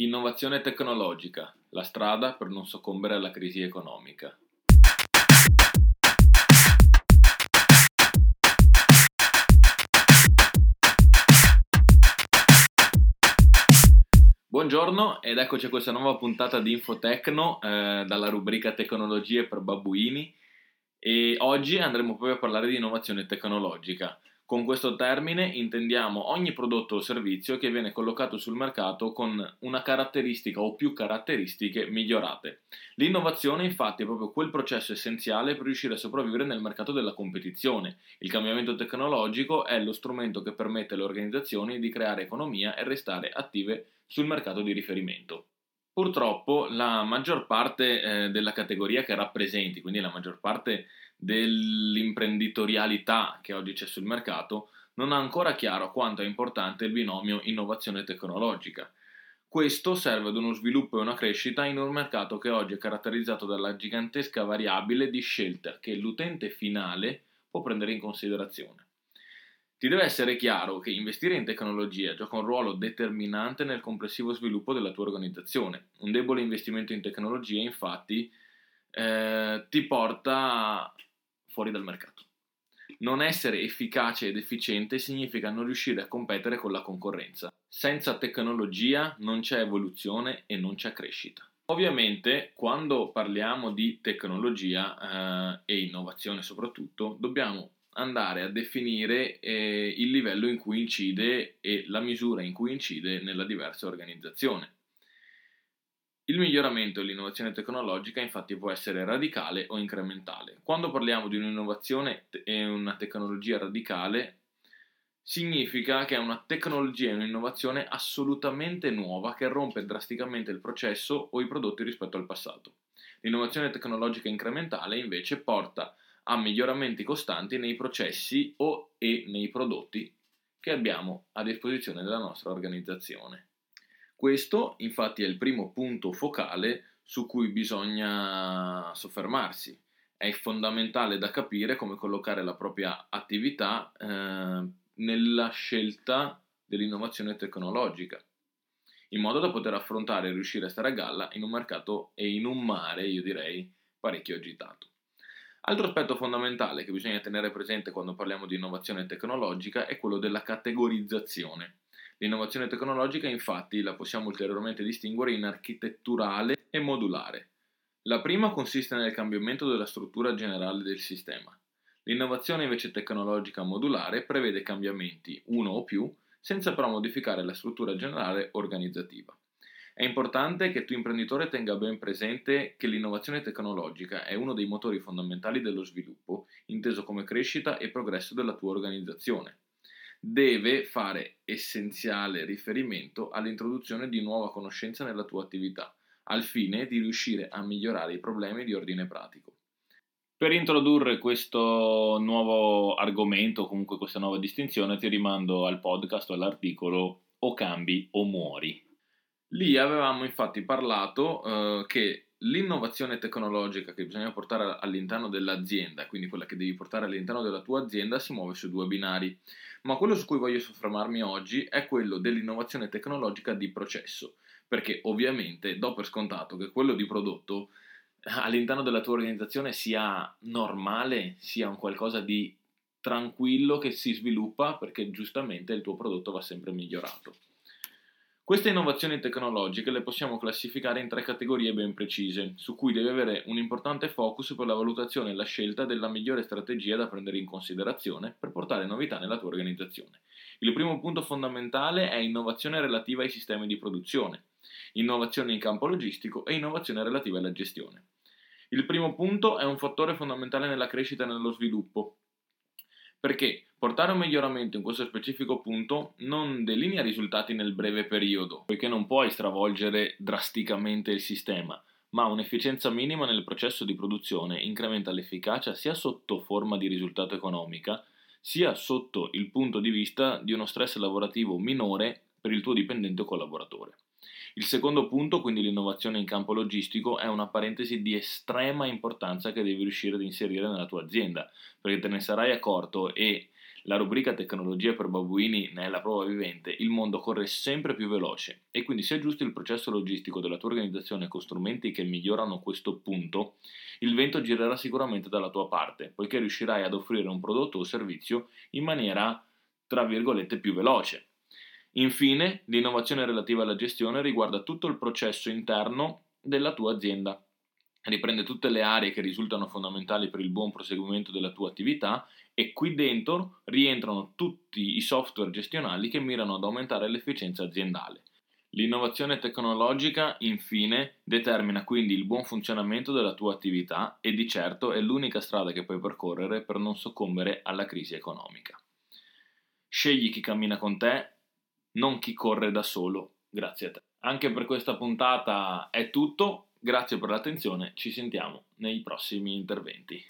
Innovazione tecnologica, la strada per non soccombere alla crisi economica. Buongiorno ed eccoci a questa nuova puntata di Infotecno eh, dalla rubrica Tecnologie per Babbuini e oggi andremo proprio a parlare di innovazione tecnologica. Con questo termine intendiamo ogni prodotto o servizio che viene collocato sul mercato con una caratteristica o più caratteristiche migliorate. L'innovazione infatti è proprio quel processo essenziale per riuscire a sopravvivere nel mercato della competizione. Il cambiamento tecnologico è lo strumento che permette alle organizzazioni di creare economia e restare attive sul mercato di riferimento. Purtroppo la maggior parte eh, della categoria che rappresenti, quindi la maggior parte dell'imprenditorialità che oggi c'è sul mercato, non ha ancora chiaro quanto è importante il binomio innovazione tecnologica. Questo serve ad uno sviluppo e una crescita in un mercato che oggi è caratterizzato dalla gigantesca variabile di scelta che l'utente finale può prendere in considerazione. Ti deve essere chiaro che investire in tecnologia gioca un ruolo determinante nel complessivo sviluppo della tua organizzazione. Un debole investimento in tecnologia, infatti, eh, ti porta fuori dal mercato. Non essere efficace ed efficiente significa non riuscire a competere con la concorrenza. Senza tecnologia non c'è evoluzione e non c'è crescita. Ovviamente, quando parliamo di tecnologia eh, e innovazione soprattutto, dobbiamo andare a definire eh, il livello in cui incide e la misura in cui incide nella diversa organizzazione. Il miglioramento e l'innovazione tecnologica infatti può essere radicale o incrementale. Quando parliamo di un'innovazione e una tecnologia radicale, significa che è una tecnologia e un'innovazione assolutamente nuova che rompe drasticamente il processo o i prodotti rispetto al passato. L'innovazione tecnologica incrementale invece porta a miglioramenti costanti nei processi o e nei prodotti che abbiamo a disposizione della nostra organizzazione. Questo infatti è il primo punto focale su cui bisogna soffermarsi. È fondamentale da capire come collocare la propria attività eh, nella scelta dell'innovazione tecnologica, in modo da poter affrontare e riuscire a stare a galla in un mercato e in un mare, io direi, parecchio agitato. Altro aspetto fondamentale che bisogna tenere presente quando parliamo di innovazione tecnologica è quello della categorizzazione. L'innovazione tecnologica infatti la possiamo ulteriormente distinguere in architetturale e modulare. La prima consiste nel cambiamento della struttura generale del sistema. L'innovazione invece tecnologica modulare prevede cambiamenti, uno o più, senza però modificare la struttura generale organizzativa. È importante che tu imprenditore tenga ben presente che l'innovazione tecnologica è uno dei motori fondamentali dello sviluppo, inteso come crescita e progresso della tua organizzazione. Deve fare essenziale riferimento all'introduzione di nuova conoscenza nella tua attività, al fine di riuscire a migliorare i problemi di ordine pratico. Per introdurre questo nuovo argomento, comunque questa nuova distinzione, ti rimando al podcast o all'articolo O cambi o muori Lì avevamo infatti parlato eh, che l'innovazione tecnologica che bisogna portare all'interno dell'azienda, quindi quella che devi portare all'interno della tua azienda, si muove su due binari. Ma quello su cui voglio soffermarmi oggi è quello dell'innovazione tecnologica di processo, perché ovviamente do per scontato che quello di prodotto all'interno della tua organizzazione sia normale, sia un qualcosa di tranquillo che si sviluppa perché giustamente il tuo prodotto va sempre migliorato. Queste innovazioni tecnologiche le possiamo classificare in tre categorie ben precise, su cui devi avere un importante focus per la valutazione e la scelta della migliore strategia da prendere in considerazione per portare novità nella tua organizzazione. Il primo punto fondamentale è innovazione relativa ai sistemi di produzione, innovazione in campo logistico e innovazione relativa alla gestione. Il primo punto è un fattore fondamentale nella crescita e nello sviluppo, perché portare un miglioramento in questo specifico punto non delinea risultati nel breve periodo, poiché non puoi stravolgere drasticamente il sistema, ma un'efficienza minima nel processo di produzione incrementa l'efficacia sia sotto forma di risultato economica, sia sotto il punto di vista di uno stress lavorativo minore per il tuo dipendente o collaboratore. Il secondo punto, quindi l'innovazione in campo logistico, è una parentesi di estrema importanza che devi riuscire ad inserire nella tua azienda, perché te ne sarai accorto e La rubrica tecnologia per babuini ne è la prova vivente, il mondo corre sempre più veloce e quindi se aggiusti il processo logistico della tua organizzazione con strumenti che migliorano questo punto, il vento girerà sicuramente dalla tua parte, poiché riuscirai ad offrire un prodotto o servizio in maniera, tra virgolette, più veloce. Infine, l'innovazione relativa alla gestione riguarda tutto il processo interno della tua azienda. Riprende tutte le aree che risultano fondamentali per il buon proseguimento della tua attività e qui dentro rientrano tutti i software gestionali che mirano ad aumentare l'efficienza aziendale. L'innovazione tecnologica, infine, determina quindi il buon funzionamento della tua attività e di certo è l'unica strada che puoi percorrere per non soccombere alla crisi economica. Scegli chi cammina con te, non chi corre da solo. Grazie a te. Anche per questa puntata è tutto, grazie per l'attenzione, ci sentiamo nei prossimi interventi.